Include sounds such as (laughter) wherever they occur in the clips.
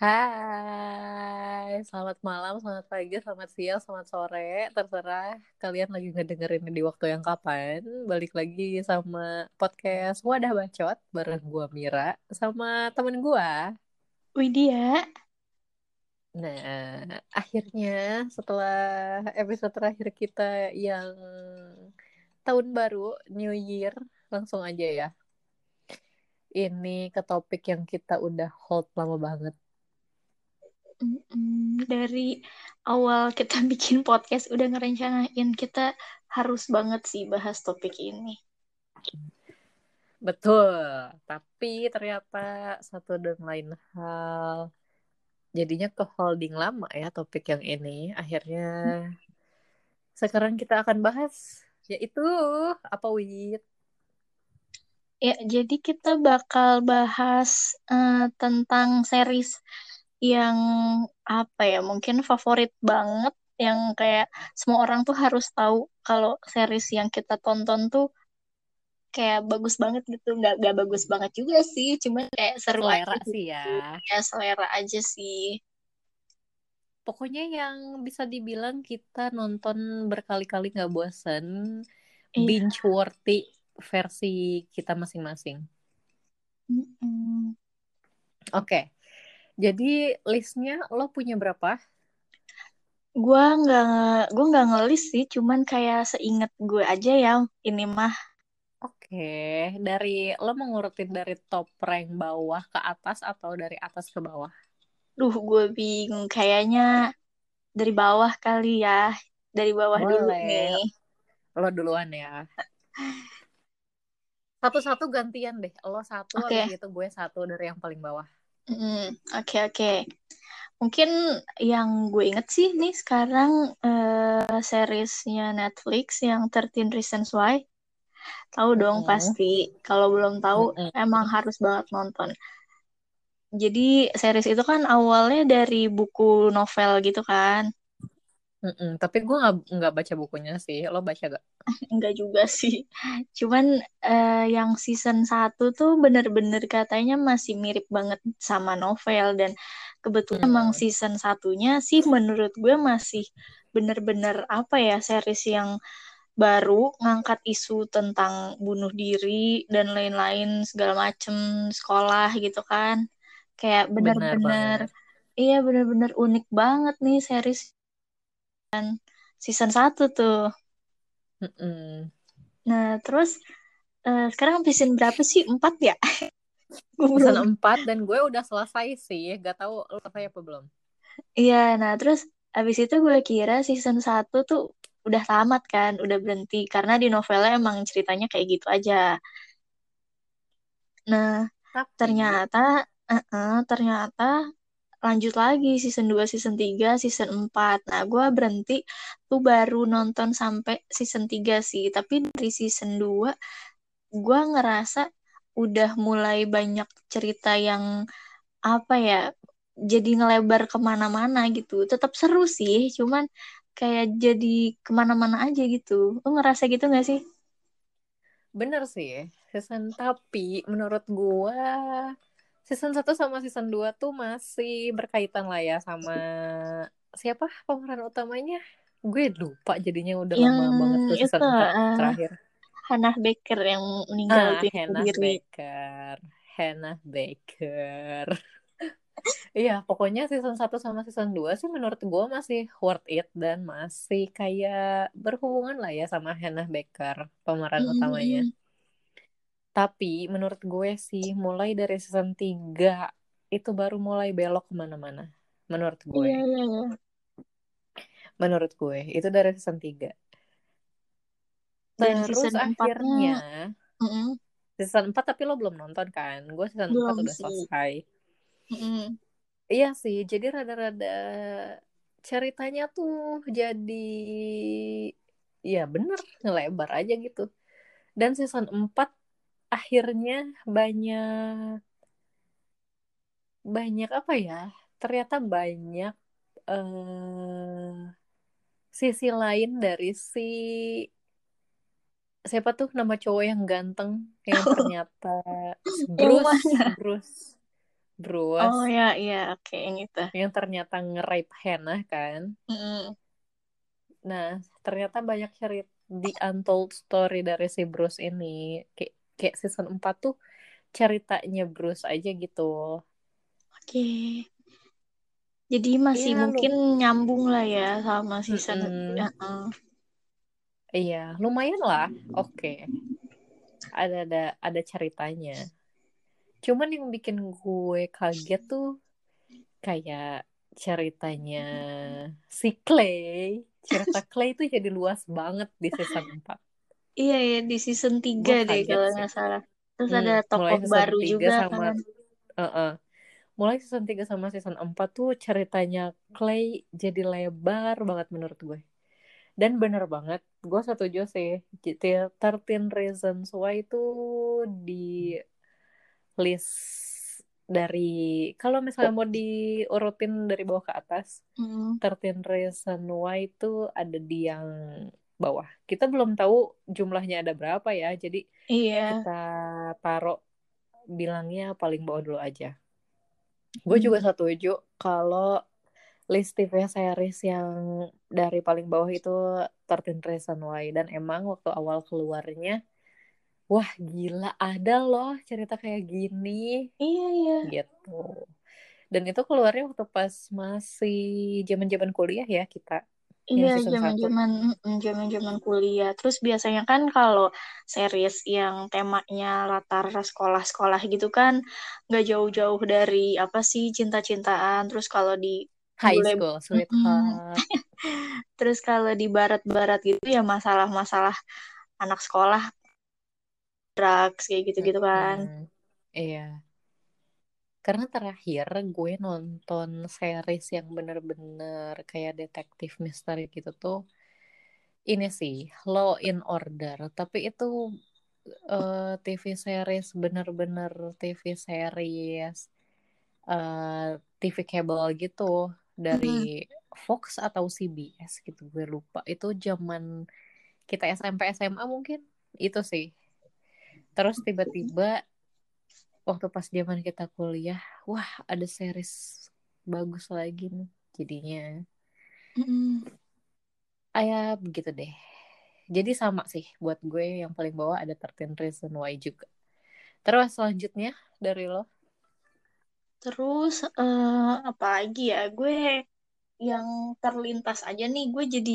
Hai, selamat malam, selamat pagi, selamat siang, selamat sore, terserah kalian lagi ngedengerin di waktu yang kapan. Balik lagi sama podcast Wadah Bacot bareng gua Mira sama temen gua. Widya. Nah, akhirnya setelah episode terakhir kita yang tahun baru, New Year, langsung aja ya. Ini ke topik yang kita udah hold lama banget. Dari awal kita (laughs) bikin podcast udah ngerencanain kita harus banget sih bahas topik ini. Betul, tapi ternyata satu dan lain hal jadinya ke holding lama ya topik yang ini. Akhirnya sekarang kita akan bahas yaitu apa Wit? Ya, jadi kita bakal bahas eh, tentang series yang apa ya, mungkin favorit banget yang kayak semua orang tuh harus tahu kalau series yang kita tonton tuh kayak bagus banget gitu. Nggak, nggak bagus banget juga sih, cuman kayak seru Selera aja sih gitu. ya. Ya, selera aja sih. Pokoknya yang bisa dibilang kita nonton berkali-kali nggak bosen, Iya. binge worthy versi kita masing-masing. Mm-mm. Oke, jadi listnya lo punya berapa? Gua nggak, gua nggak ngelis sih, cuman kayak seinget gue aja ya ini mah. Oke, dari lo mau ngurutin dari top rank bawah ke atas atau dari atas ke bawah? Duh, gue bingung. Kayaknya dari bawah kali ya, dari bawah dulu Boleh. nih. Lo duluan ya. (sighs) Satu-satu gantian deh. Lo satu, Oke. habis itu gue satu dari yang paling bawah. Hmm, Oke oke. Mungkin yang gue inget sih nih sekarang eh, seriesnya Netflix yang 13 Reasons Why. Tahu dong pasti. Kalau belum tahu Mm-mm. emang harus banget nonton. Jadi series itu kan awalnya dari buku novel gitu kan. Mm-mm. Tapi gue nggak nggak baca bukunya sih. Lo baca gak? Enggak (laughs) juga sih. Cuman eh, yang season 1 tuh bener-bener katanya masih mirip banget sama novel dan kebetulan Hmm. emang season satunya sih menurut gue masih bener-bener apa ya series yang baru ngangkat isu tentang bunuh diri dan lain-lain segala macem sekolah gitu kan. Kayak bener-bener iya bener-bener unik banget nih series season 1 tuh. Nah, terus eh, sekarang season berapa sih? Empat ya? (laughs) Season. 4 dan gue udah selesai sih. Gak tahu lo selesai apa belum. Iya, nah terus abis itu gue kira season 1 tuh udah tamat kan, udah berhenti. Karena di novelnya emang ceritanya kayak gitu aja. Nah, Tapi ternyata, eh-eh, ternyata lanjut lagi season 2, season 3, season 4. Nah, gue berhenti tuh baru nonton sampai season 3 sih. Tapi dari season 2, gue ngerasa udah mulai banyak cerita yang apa ya jadi ngelebar ke mana-mana gitu tetap seru sih cuman kayak jadi ke mana-mana aja gitu lo ngerasa gitu gak sih bener sih. Season tapi menurut gue season 1 sama season 2 tuh masih berkaitan lah ya sama siapa pemeran utamanya? Gue lupa jadinya udah yang lama banget tuh itu season 4 eh, terakhir. Hannah Baker yang meninggal Ah, Hannah sendiri Baker. Hannah Baker. (laughs) Iya, pokoknya season 1 sama season 2 sih menurut gue masih worth it dan masih kayak berhubungan lah ya sama Hannah Baker, pemeran utamanya. Tapi menurut gue sih mulai dari season 3 itu baru mulai belok ke mana-mana. Menurut iya gue. iya iya Menurut gue. Itu dari season 3. dan Terus season akhirnya mm-mm, season 4 tapi lo belum nonton kan? Gue season 4 belum udah sih selesai. Mm-mm. Iya sih, jadi rada-rada ceritanya tuh jadi ya bener ngelebar aja gitu. Dan season 4 akhirnya banyak banyak apa ya? Ternyata banyak eh sisi lain dari si siapa tuh nama cowok yang ganteng yang (laughs) ternyata Bruce Bruce Bruce. Oh ya, iya, oke yang itu. Yang ternyata nge-rape Hannah kan. Mm. Nah, ternyata banyak cerita di untold story dari si Bruce ini. Kayak, kayak season 4 tuh ceritanya Bruce aja gitu. Oke. Jadi masih Iya, lu- mungkin nyambung lah ya sama season. Mm-mm. Heeh. Iya, lumayan lah. Oke. Ada ada ada ceritanya. Cuman yang bikin gue kaget tuh kayak ceritanya si Clay. Cerita Clay tuh jadi luas banget di season 4. Iya ya di season 3 Gue deh kaget kalau sih. nggak salah. Terus Hmm, ada mulai tokoh season baru 3 juga sama kan. Heeh. Mulai season 3 sama season 4 tuh ceritanya Clay jadi lebar banget menurut gue. Dan bener banget, gue setuju sih. Jadi 13 Reasons Why itu di list dari kalau misalnya mau diurutin dari bawah ke atas, Hmm. 13 Reasons Why itu ada di yang bawah. Kita belum tahu jumlahnya ada berapa ya, jadi Iya. kita taruh bilangnya paling bawah dulu aja. Gue juga Hmm. setuju kalau list TV series yang dari paling bawah itu 13 Reasons Why dan emang waktu awal keluarnya wah gila ada loh cerita kayak gini Iya iya. gitu. Dan itu keluarnya waktu pas masih zaman-zaman kuliah ya kita Iya, season 1. zaman-zaman mm, zaman-zaman kuliah. Terus biasanya kan kalau series yang temanya latar sekolah-sekolah gitu kan nggak jauh-jauh dari apa sih cinta-cintaan. Terus kalau di High bule School. Sweetheart. (laughs) Terus kalau di barat-barat gitu ya masalah-masalah anak sekolah, drugs kayak gitu-gitu kan. Mm-mm. Iya. Karena terakhir gue nonton series yang bener-bener kayak detektif misteri gitu tuh ini sih Law in Order. Tapi itu eh, TV series bener-bener TV series eh, TV kabel gitu dari Fox atau CBS gitu gue lupa. Itu zaman kita SMP SMA mungkin itu sih. Terus tiba-tiba waktu pas zaman kita kuliah wah ada series bagus lagi nih jadinya Mm-mm. ayah begitu deh jadi sama sih buat gue yang paling bawah ada 13 Reasons Why juga terus selanjutnya dari lo Terus eh, apa lagi ya? Gue yang terlintas aja nih, gue jadi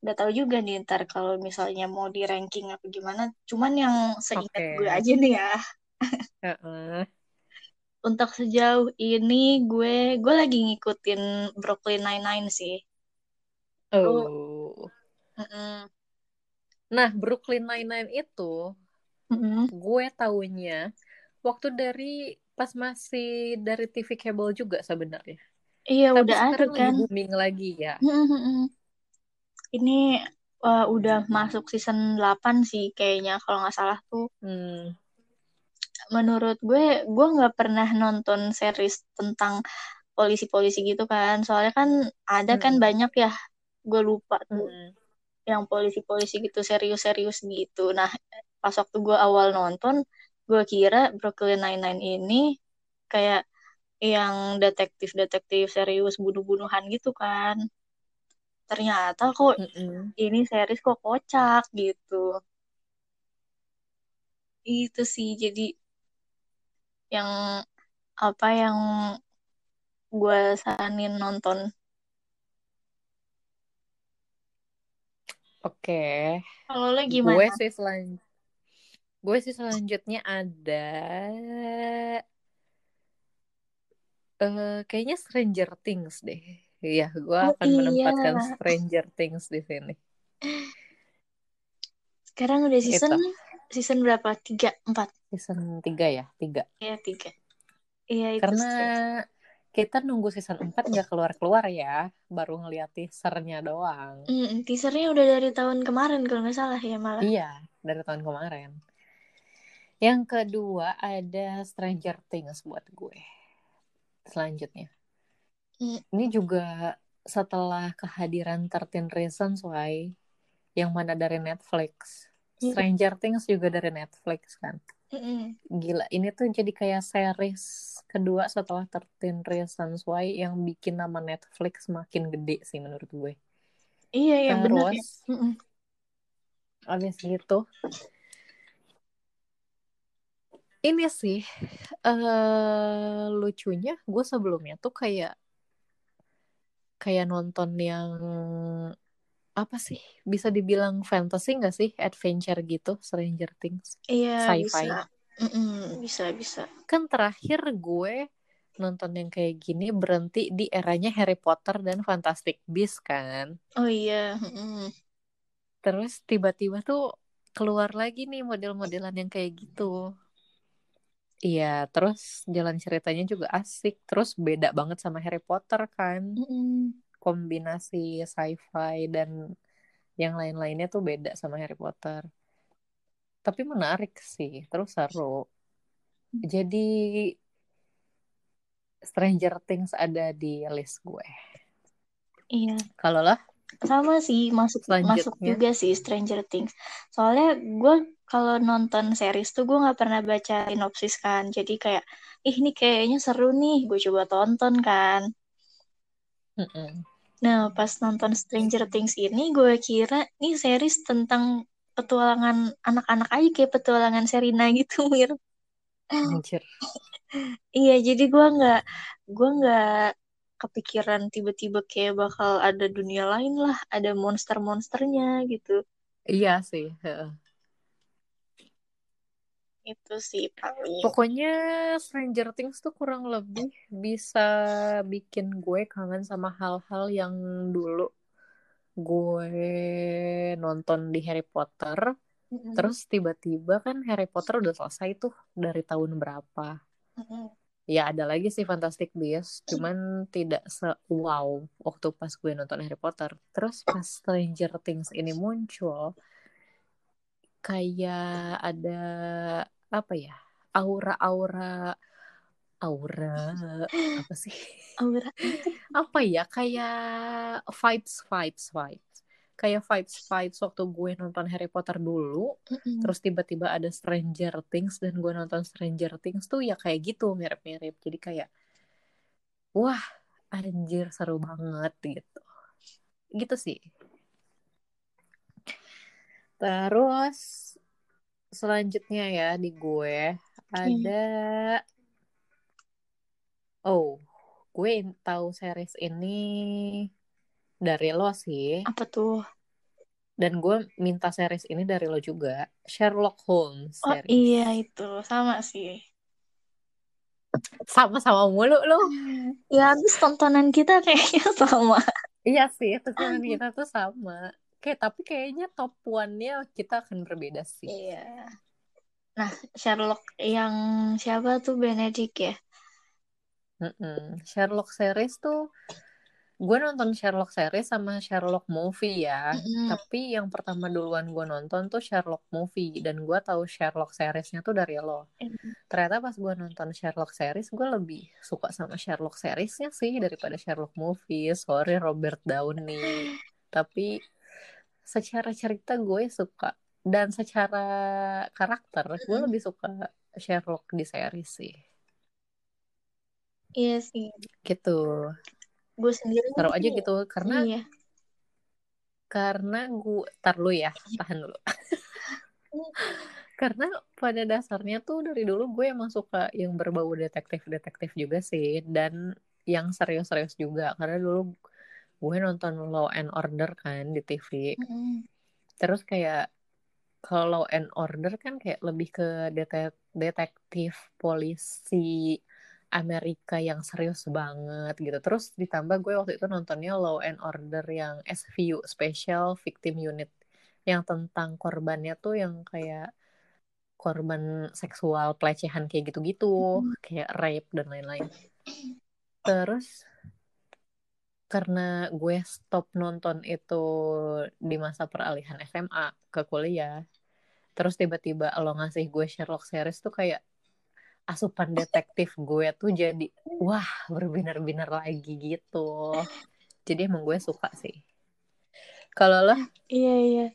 nggak tahu juga nih ntar kalau misalnya mau di ranking apa gimana. Cuman yang seingat Oke. gue aja nih ya. Untuk sejauh ini gue gue lagi ngikutin Brooklyn Nine-Nine sih. oh Mm-mm. nah Brooklyn Nine-Nine itu Mm-mm. gue taunya waktu dari pas masih dari TV kabel juga sebenarnya Iya tapi udah ada sekarang lagi kan. booming lagi ya. Ini eh, udah masuk season 8 sih kayaknya kalau nggak salah tuh. hmm. Menurut gue gue nggak pernah nonton series tentang polisi-polisi gitu kan soalnya kan ada kan Mm-mm. banyak ya gue lupa tuh Mm-mm. yang polisi-polisi gitu serius-serius gitu nah pas waktu gue awal nonton gue kira Brooklyn Nine-Nine ini kayak yang detektif-detektif serius bunuh-bunuhan gitu kan ternyata kok Mm-mm. ini series kok kocak gitu itu sih jadi yang apa yang gue saranin nonton. oke Kalau lo gue gimana? sih selan gue sih selanjutnya ada eh kayaknya Stranger Things deh Iya, gue Oh akan iya, menempatkan Stranger Things di sini. sekarang udah season Itu season berapa? Tiga, empat? season 3 ya, 3. Ya tiga. Iya itu Karena kita nunggu season 4 nggak keluar-keluar ya, baru ngeliat teasernya doang. Mm, teasernya udah dari tahun kemarin kalau nggak salah ya malah. Iya, dari tahun kemarin. Yang kedua ada Stranger Things buat gue. Selanjutnya. Mm, Ini juga setelah kehadiran 13 Reasons Why yang mana dari Netflix. Stranger Things juga dari Netflix kan. Mm-mm. Gila, ini tuh jadi kayak series kedua setelah 13 Reasons Why yang bikin nama Netflix makin gede sih menurut gue. Iya, iya ya. Terus Mm-mm. abis gitu ini sih eh lucunya gue sebelumnya tuh kayak kayak nonton yang apa sih bisa dibilang fantasy nggak sih adventure gitu Stranger Things Iya, sci-fi bisa. Bisa, bisa. kan terakhir gue nonton yang kayak gini berhenti di eranya Harry Potter dan Fantastic Beasts kan Oh iya. Mm-mm. terus tiba-tiba tuh keluar lagi nih model-modelan yang kayak gitu Iya, terus jalan ceritanya juga asik. Terus beda banget sama Harry Potter kan. Mm-mm. Kombinasi sci-fi dan yang lain-lainnya tuh beda sama Harry Potter. Tapi menarik sih, terus seru. Jadi Stranger Things ada di list gue. Iya. Kalau lah, Sama sih, masuk masuk juga sih Stranger Things. Soalnya gue kalau nonton series tuh gue nggak pernah baca sinopsis kan. Jadi kayak, ih ini kayaknya seru nih, gue coba tonton kan. Mm-mm. Nah, pas nonton Stranger Things ini, gue kira nih series tentang petualangan anak-anak aja kayak petualangan Serina gitu, (laughs) Mir. anjir. Iya, jadi gue nggak, gue nggak kepikiran tiba-tiba kayak bakal ada dunia lain lah, ada monster-monsternya gitu. Iya sih. Itu sih paling. Pokoknya Stranger Things tuh kurang lebih bisa bikin gue kangen sama hal-hal yang dulu gue nonton di Harry Potter. Mm-mm. Terus tiba-tiba kan Harry Potter udah selesai tuh dari tahun berapa. Mm-mm. Ya ada lagi sih Fantastic Beasts, cuman tidak se-wow waktu pas gue nonton Harry Potter. Terus pas Stranger Things ini muncul, kayak ada apa ya aura-aura aura apa sih? (laughs) Aura. apa ya kayak vibes vibes vibes. Kayak vibes vibes waktu gue nonton Harry Potter dulu Mm-mm. terus tiba-tiba ada Stranger Things dan gue nonton Stranger Things tuh ya kayak gitu mirip-mirip. Jadi kayak wah anjir seru banget gitu. Gitu sih. Terus selanjutnya ya di gue ada oh gue tahu series ini dari lo sih. Apa tuh? dan gue minta series ini dari lo juga. Sherlock Holmes Oh series. iya itu, sama sih. sama-sama mulu lo Ya habis tontonan kita kayaknya (laughs) sama. iya sih tontonan kita tuh sama kayak tapi kayaknya top one-nya kita akan berbeda sih Iya. Nah, Sherlock yang siapa tuh Benedict ya? Mm-mm. Sherlock series tuh gue nonton Sherlock series sama Sherlock movie ya. Mm-mm. Tapi yang pertama duluan gue nonton tuh Sherlock movie dan gue tahu Sherlock seriesnya tuh dari lo. Ternyata pas gue nonton Sherlock series gue lebih suka sama Sherlock seriesnya sih daripada Sherlock movie. Sorry Robert Downey. Tapi secara cerita gue suka dan secara karakter gue lebih suka Sherlock di series sih. Iya sih. Gitu. Gue sendiri Taruh aja gitu karena Iya. karena gue tar lu ya tahan dulu (laughs) karena pada dasarnya tuh dari dulu gue emang suka yang berbau detektif-detektif juga sih dan yang serius-serius juga karena dulu gue nonton Law and Order kan di TV Mm-mm. terus kayak kalau Law and Order kan kayak lebih ke detek- detektif polisi Amerika yang serius banget gitu. Terus ditambah gue waktu itu nontonnya Law and Order yang SVU Special Victim Unit yang tentang korbannya tuh yang kayak korban seksual pelecehan kayak gitu-gitu, kayak rape dan lain-lain. Terus karena gue stop nonton itu di masa peralihan SMA ke kuliah, terus tiba-tiba lo ngasih gue Sherlock series tuh kayak asupan detektif gue tuh jadi wah berbinar-binar lagi gitu. Jadi emang gue suka sih. Kalau lo Iya iya.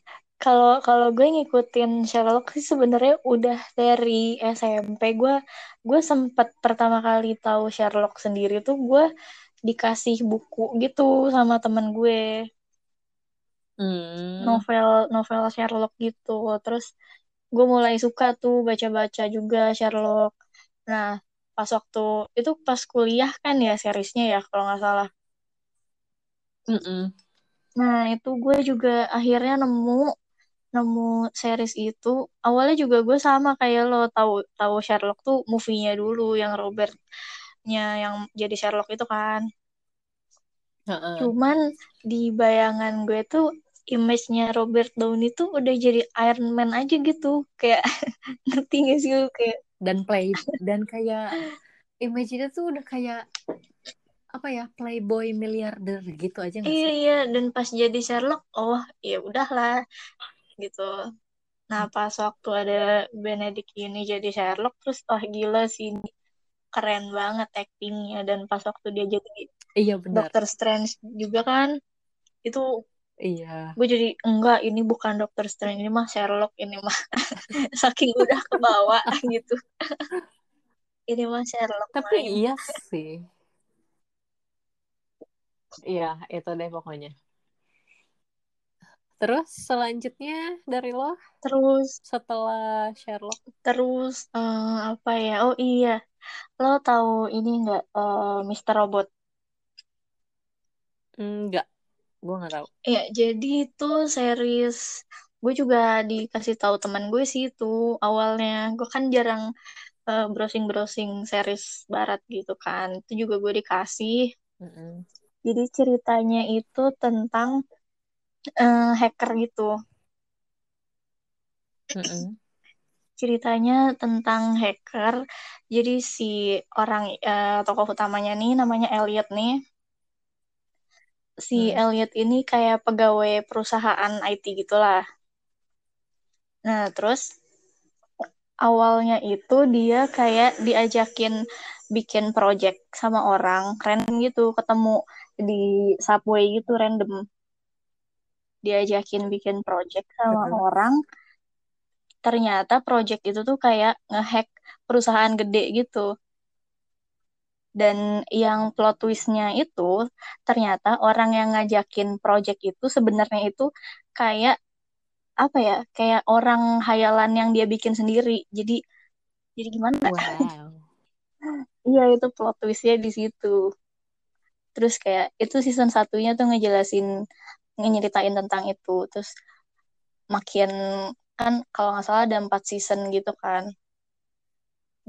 kalau kalau gue ngikutin Sherlock sih sebenarnya udah dari SMP gue gue sempat pertama kali tahu Sherlock sendiri tuh gue dikasih buku gitu sama temen gue. Hmm. novel novel Sherlock gitu. Terus gue mulai suka tuh baca-baca juga Sherlock. Nah pas waktu itu pas kuliah kan ya seriesnya ya kalau nggak salah. Mm-mm. nah itu gue juga akhirnya nemu nemu series itu. Awalnya juga gue sama kayak lo tahu tahu Sherlock tuh movie-nya dulu yang Robertnya yang jadi Sherlock itu kan. Ha-ha. cuman di bayangan gue tuh image-nya Robert Downey tuh udah jadi Iron Man aja gitu. Kayak (laughs) ngerti gak sih lu? Kayak dan play dan kayak image-nya tuh udah kayak apa ya playboy miliarder gitu aja iya sih? Iya dan pas jadi Sherlock oh ya udahlah gitu. Nah pas waktu ada Benedict ini jadi Sherlock terus oh gila sih keren banget actingnya dan pas waktu dia jadi iya benar. Doctor Strange juga kan itu iya. gue jadi enggak ini bukan Doctor Strange ini mah Sherlock ini mah (laughs) saking udah kebawa (laughs) gitu. Ini mah Sherlock tapi main. iya sih. Iya itu deh pokoknya. Terus selanjutnya dari lo? Terus setelah Sherlock? terus eh, apa ya? Oh iya lo tahu ini enggak eh, Mr. Robot enggak gue nggak tahu ya jadi itu series gue juga dikasih tahu teman gue sih itu awalnya gue kan jarang eh, browsing-browsing series barat gitu kan itu juga gue dikasih Mm-mm. jadi ceritanya itu tentang eh, hacker gitu Mm-mm. Ceritanya tentang hacker. Jadi si orang eh, tokoh utamanya nih namanya Elliot nih. Si Hmm. Elliot ini kayak pegawai perusahaan IT gitulah. Nah terus awalnya itu dia kayak diajakin bikin project sama orang random gitu ketemu di subway gitu random. Diajakin bikin project sama Mm-mm. orang ternyata project itu tuh kayak ngehack perusahaan gede gitu dan yang plot twistnya itu ternyata orang yang ngajakin project itu sebenarnya itu kayak apa ya kayak orang hayalan yang dia bikin sendiri jadi jadi gimana wow (laughs) Iya itu plot twistnya di situ. Terus kayak itu season satunya tuh ngejelasin nyeritain tentang itu. Terus makin kan kalau nggak salah ada empat season gitu kan.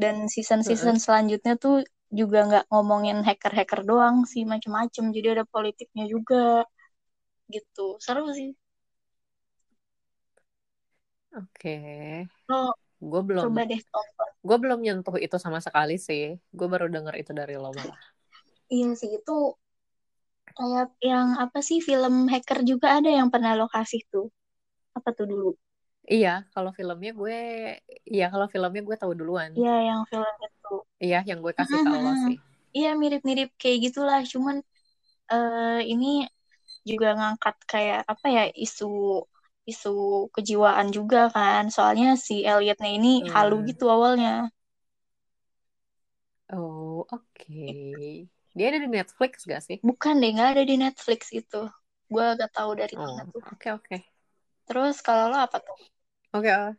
Dan season-season selanjutnya tuh juga nggak ngomongin hacker-hacker doang sih macem-macem. Jadi ada politiknya juga gitu. Seru sih. oke Lo gue belum coba deh tonton. gue belum nyentuh itu sama sekali sih gue baru denger itu dari lo malah Iya sih itu kayak yang apa sih film hacker juga ada yang pernah lo kasih tuh. Apa tuh dulu? Iya kalau filmnya gue iya kalau filmnya gue tahu duluan Iya yang film itu. iya yang gue kasih ke lo sih Iya mirip-mirip kayak gitulah, cuman eh, ini juga ngangkat kayak apa ya isu isu kejiwaan juga kan. Soalnya si Elliotnya ini Hmm. halu gitu awalnya. oh oke dia ada di Netflix gak sih Bukan deh, nggak ada di Netflix itu. Gue gak tahu dari oh mana tuh. oke oke Terus kalau lo apa tuh? Oke oh.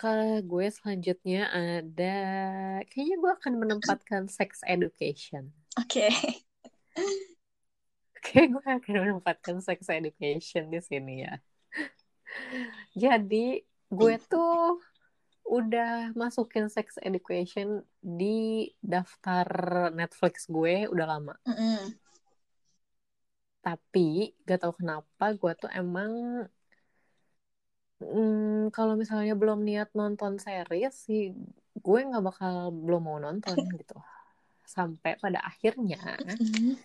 kalau gue selanjutnya ada kayaknya gue akan menempatkan sex education Oke. (laughs) Oke, gue akan menempatkan sex education di sini ya. Jadi, gue tuh udah masukin sex education di daftar Netflix gue udah lama. Mm-mm. Tapi, gak tahu kenapa gue tuh emang mm, kalau misalnya belum niat nonton series sih, gue nggak bakal belum mau nonton (laughs) gitu. Sampai pada akhirnya Mm.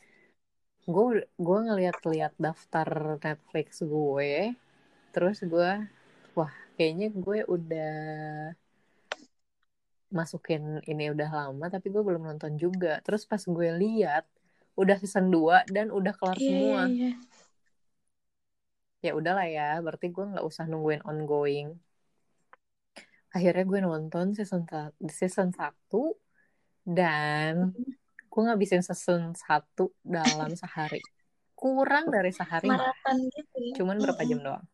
gue gue ngeliat-liat daftar Netflix gue terus gue wah kayaknya gue udah masukin ini udah lama tapi gue belum nonton juga terus pas gue lihat udah season 2 dan udah kelar Iya, semua iya, iya. Ya udahlah ya berarti gue nggak usah nungguin ongoing. Akhirnya gue nonton season season satu dan gue ngabisin season satu dalam sehari. Kurang dari sehari. Maraton gitu ya. cuman berapa jam doang.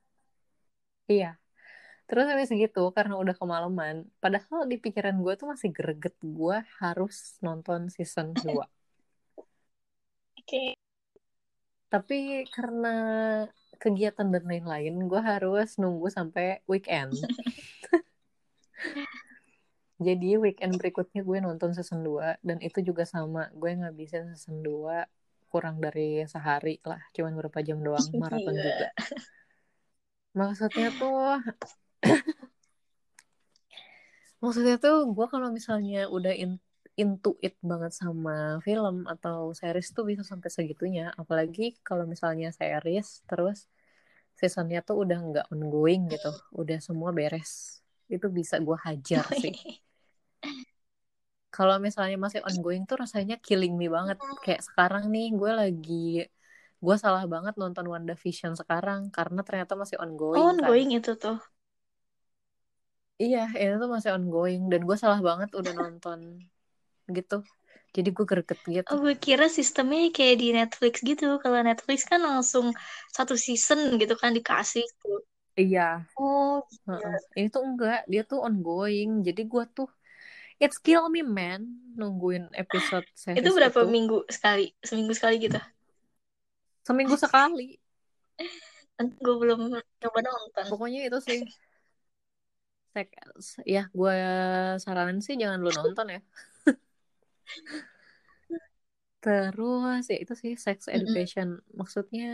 Iya. Terus habis segitu karena udah kemalaman padahal di pikiran gue tuh masih greget gue harus nonton season 2 (laughs) Oke. Okay. tapi karena kegiatan dan lain-lain gue harus nunggu sampai weekend. (laughs) Jadi weekend berikutnya gue nonton season 2 dan itu juga sama gue ngabisin season 2 kurang dari sehari lah cuman berapa jam doang (laughs) maraton juga. Maksudnya tuh (coughs) maksudnya tuh gue kalau misalnya udah in, into it banget sama film atau series tuh bisa sampai segitunya. Apalagi kalau misalnya series terus seasonnya tuh udah nggak ongoing gitu. Udah semua beres. Itu bisa gue hajar (laughs) sih. Kalau misalnya masih ongoing tuh rasanya killing me banget. Kayak sekarang nih gue lagi gue salah banget nonton WandaVision sekarang karena ternyata masih ongoing oh, ongoing kan. itu tuh? Iya itu tuh masih ongoing dan gue salah banget udah nonton gitu. Jadi gue greget gitu. Oh gue kira sistemnya kayak di Netflix gitu. Kalau Netflix kan langsung satu season gitu kan dikasih tuh. Iya. Oh uh -uh. ini tuh enggak dia tuh ongoing. Jadi gue tuh it's kill me man nungguin episode (laughs) series itu berapa itu. minggu sekali? Seminggu sekali gitu? Seminggu sekali. (laughs) Gue belum coba nonton. Pokoknya itu sih. Sek, ya gue saranin sih jangan lu nonton ya terus ya itu sih sex education. Mm -hmm. maksudnya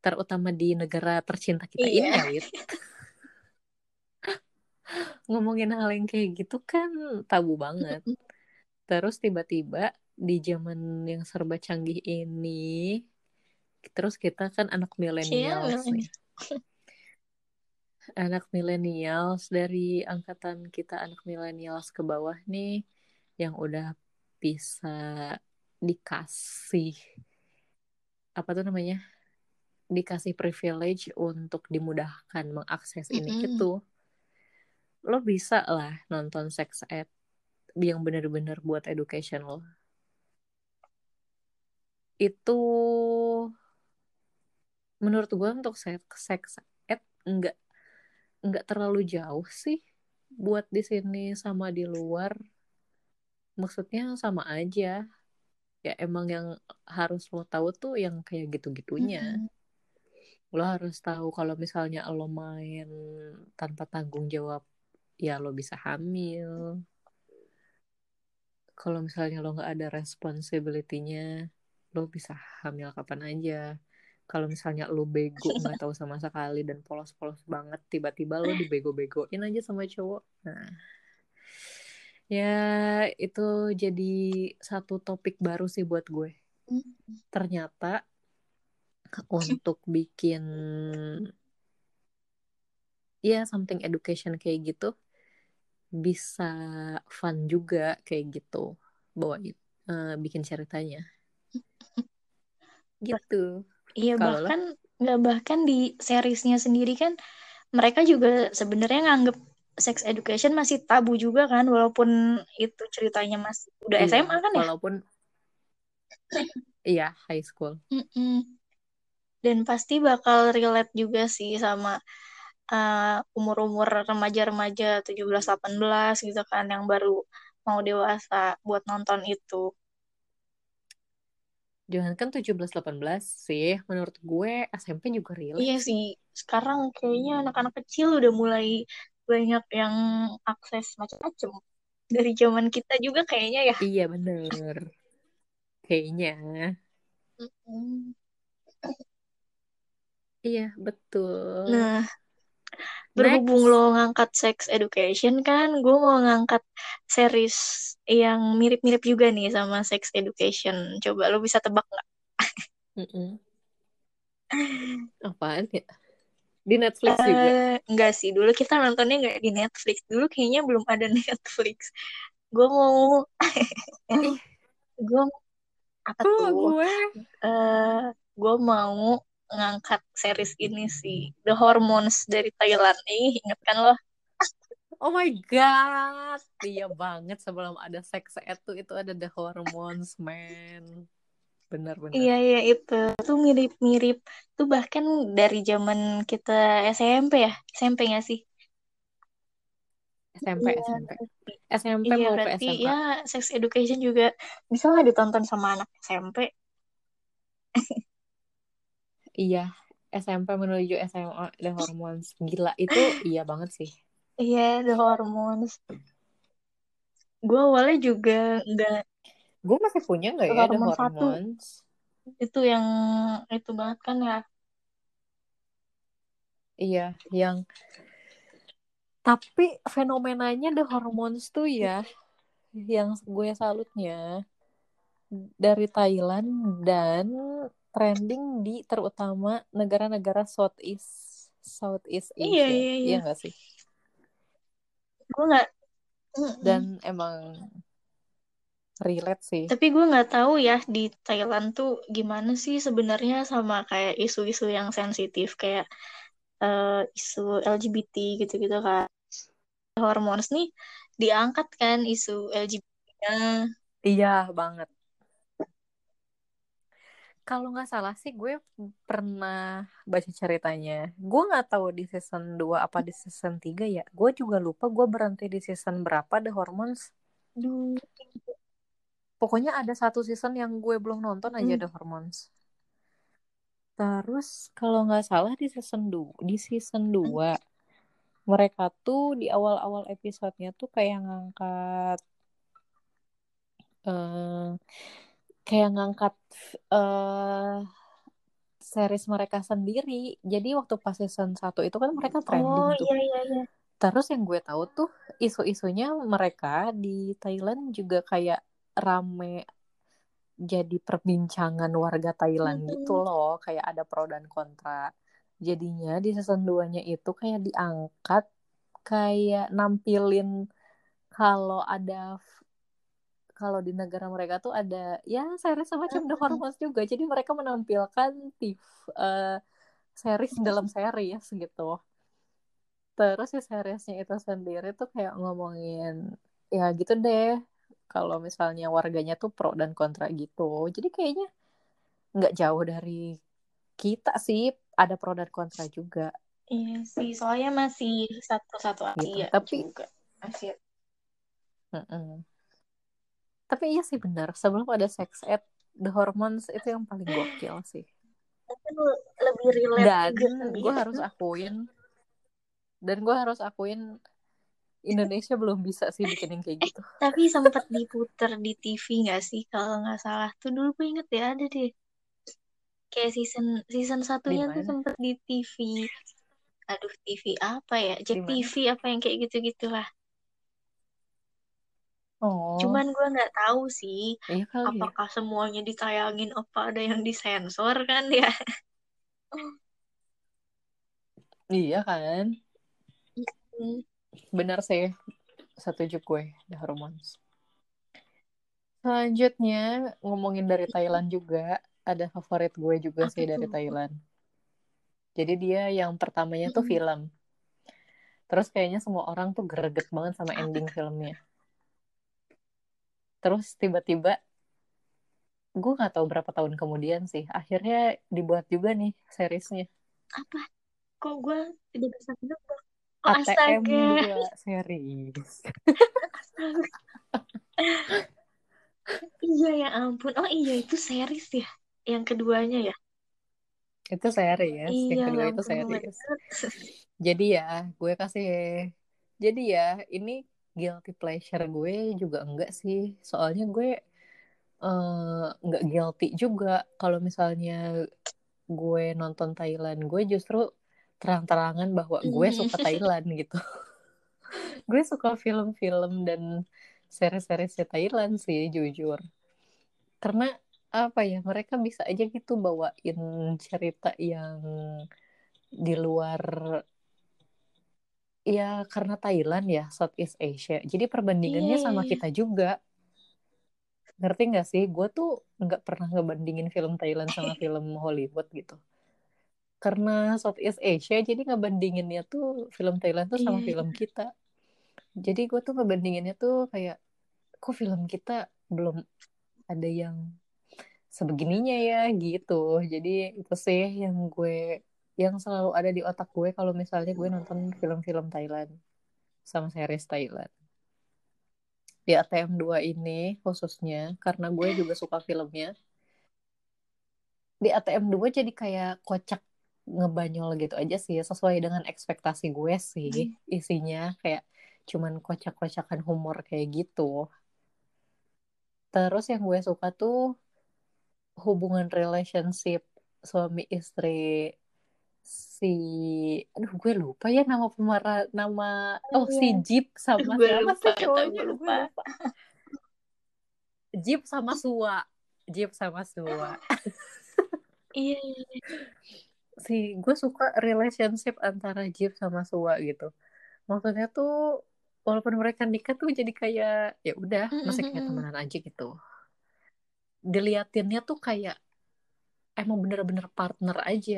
terutama di negara tercinta kita iya. ini ya Wit ngomongin hal yang kayak gitu kan tabu banget. Terus tiba-tiba di zaman yang serba canggih ini terus kita kan anak milenials yeah, nih anak milenials dari angkatan kita anak milenials ke bawah nih yang udah bisa dikasih apa tuh namanya dikasih privilege untuk dimudahkan mengakses mm -hmm. ini gitu lo bisa lah nonton sex ed yang bener-bener buat education lo itu menurut gue untuk sex sex ed enggak enggak terlalu jauh sih buat di sini sama di luar maksudnya sama aja. Ya emang yang harus lo tahu tuh yang kayak gitu-gitunya. Mm -hmm. lo harus tahu kalau misalnya lo main tanpa tanggung jawab ya lo bisa hamil. Kalau misalnya lo nggak ada responsibility-nya lo bisa hamil kapan aja. Kalau misalnya lo bego (laughs) nggak tahu sama sekali dan polos-polos banget tiba-tiba lo dibego-begoin aja sama cowok. Nah ya itu jadi satu topik baru sih buat gue. Ternyata untuk bikin ya something education kayak gitu bisa fun juga kayak gitu. Bawa uh, bikin ceritanya. (laughs) Gitu. Iya bahkan nggak bahkan di seriesnya sendiri kan mereka juga sebenarnya nganggep sex education masih tabu juga kan walaupun itu ceritanya masih udah iya, SMA kan ya walaupun (laughs) iya high school mm -mm. dan pasti bakal relate juga sih sama uh, umur-umur remaja-remaja 17-18 gitu kan yang baru mau dewasa buat nonton itu. Jangan kan 17-18 sih, menurut gue SMP juga relate. Iya sih, sekarang kayaknya anak-anak kecil udah mulai banyak yang akses macam-macam. Dari zaman kita juga kayaknya ya. Iya bener. Kayaknya. Iya, betul. Nah, berhubung Next. lo ngangkat sex education kan, gue mau ngangkat series yang mirip-mirip juga nih sama sex education. Coba lo bisa tebak nggak? Mm -mm. Apaan ya? Di Netflix uh, juga? Enggak sih, dulu kita nontonnya nggak di Netflix. Dulu kayaknya belum ada (laughs) Netflix. Gue mau... (laughs) gue apa oh, tuh? Gue? Uh, gue mau ngangkat series ini sih The Hormones dari Thailand nih inget kan lo Oh my god, iya banget sebelum ada sex ed tuh itu ada The Hormones man. Bener-bener. iya iya itu tuh mirip-mirip tuh bahkan dari zaman kita SMP ya SMP gak sih SMP Iya, SMP SMP iya mau ke berarti SMA. ya sex education juga bisa nggak ditonton sama anak SMP Iya, SMP menuju SMA The Hormones. Gila itu iya banget sih. iya The Hormones gue awalnya juga nggak Gue masih punya nggak ya The Hormones satu. Itu yang itu banget kan ya Iya, yang tapi fenomenanya The Hormones tuh ya yang gue salutnya dari Thailand dan trending di terutama negara-negara Southeast Southeast Asia. Iya, iya, iya. nggak sih? gue nggak. Dan emang relate sih. Tapi gue nggak tahu ya di Thailand tuh gimana sih sebenarnya sama kayak isu-isu yang sensitif kayak eh, isu LGBT gitu-gitu kan. Hormones nih diangkat kan isu LGBT-nya. Iya banget. Kalau nggak salah sih gue pernah baca ceritanya. Gue nggak tahu di season 2 apa di season 3 ya. Gue juga lupa gue berhenti di season berapa The Hormones. Aduh. Pokoknya ada satu season yang gue belum nonton aja Hmm. The Hormones. Terus kalau nggak salah di season 2, di season 2 mereka tuh di awal-awal episodenya tuh kayak ngangkat eh kayak ngangkat eh series mereka sendiri. Jadi waktu pas season 1 itu kan mereka trending Oh tuh. iya iya iya. Terus yang gue tahu tuh isu-isunya mereka di Thailand juga kayak rame jadi perbincangan warga Thailand Mm-mm. gitu loh, kayak ada pro dan kontra. Jadinya di season 2-nya itu kayak diangkat kayak nampilin kalau ada kalau di negara mereka tuh ada ya series semacam The. Hormones juga. Jadi mereka menampilkan tif eh, series dalam series gitu. Terus si seriesnya itu sendiri tuh kayak ngomongin ya gitu deh. Kalau misalnya warganya tuh pro dan kontra gitu. Jadi kayaknya nggak jauh dari kita sih ada pro dan kontra juga Iya sih, soalnya masih satu-satu gitu. Asia Tapi juga. Asia. mm-mm. tapi iya sih benar. Sebelum ada sex ed, The Hormones itu yang paling gokil sih. Lebih relate Dan gue harus akuin, dan gue harus akuin Indonesia belum bisa sih bikin yang kayak gitu. Tapi sempat diputer di TV nggak sih kalau nggak salah tuh dulu gue inget ya ada deh. Kayak season season satunya tuh mana? sempat di TV. Aduh TV apa ya? Jack? TV apa yang kayak gitu-gitu lah. Oh, Cuman gue nggak tahu sih iya ya. apakah semuanya ditayangin apa ada yang disensor kan ya. Iya kan? Hmm. Benar sih. Setuju gue, The Hormones. Selanjutnya, ngomongin dari Thailand juga, ada favorit gue juga Apa sih dari tuh? Thailand. Jadi dia yang pertamanya tuh film. Terus kayaknya semua orang tuh greget banget sama ending filmnya. Terus tiba-tiba, gue gak tahu berapa tahun kemudian sih, akhirnya dibuat juga nih seriesnya. Apa? Kok gue tidak bisa nebak? Oh ATM astaga. 2 series. (laughs) Iya ya ampun. Oh iya itu series ya. Yang keduanya ya. Itu series, yang Iya kedua ya itu series. Jadi ya, gue kasih. Jadi ya, ini guilty pleasure gue juga enggak sih. Soalnya gue nggak guilty juga kalau misalnya gue nonton Thailand. Gue justru terang-terangan bahwa gue suka (laughs) Thailand gitu. (laughs) gue suka film-film dan series-series Thailand sih, jujur. Karena apa ya, mereka bisa aja gitu bawain cerita yang di luar ya karena Thailand ya Southeast Asia jadi perbandingannya Iya, sama iya. kita juga ngerti nggak sih gue tuh nggak pernah ngebandingin film Thailand sama (laughs) film Hollywood gitu karena Southeast Asia jadi ngebandinginnya tuh film Thailand tuh sama Iya, film kita. Jadi gue tuh ngebandinginnya tuh kayak kok film kita belum ada yang sebegininya ya gitu. Jadi itu sih yang gue yang selalu ada di otak gue kalau misalnya gue nonton film-film Thailand sama series Thailand. Di ATM 2 ini khususnya karena gue juga suka filmnya. Di ATM 2 jadi kayak kocak ngebanyol gitu aja sih sesuai dengan ekspektasi gue sih (laughs) isinya kayak cuman kocak-kocakan humor kayak gitu terus yang gue suka tuh hubungan relationship suami istri si aduh gue lupa ya nama pemeran nama oh si Iya. Jeep sama (laughs) Gue siapa lupa, sih cowoknya gue lupa. lupa Jeep sama Sua Jeep sama Sua (laughs) Iya, iya. Si gue suka relationship antara Jeep sama Sua gitu. Maksudnya tuh walaupun mereka nikah tuh jadi kayak ya udah masih kayak Mm-mm. temenan aja gitu. Diliatinnya tuh kayak emang bener-bener partner aja.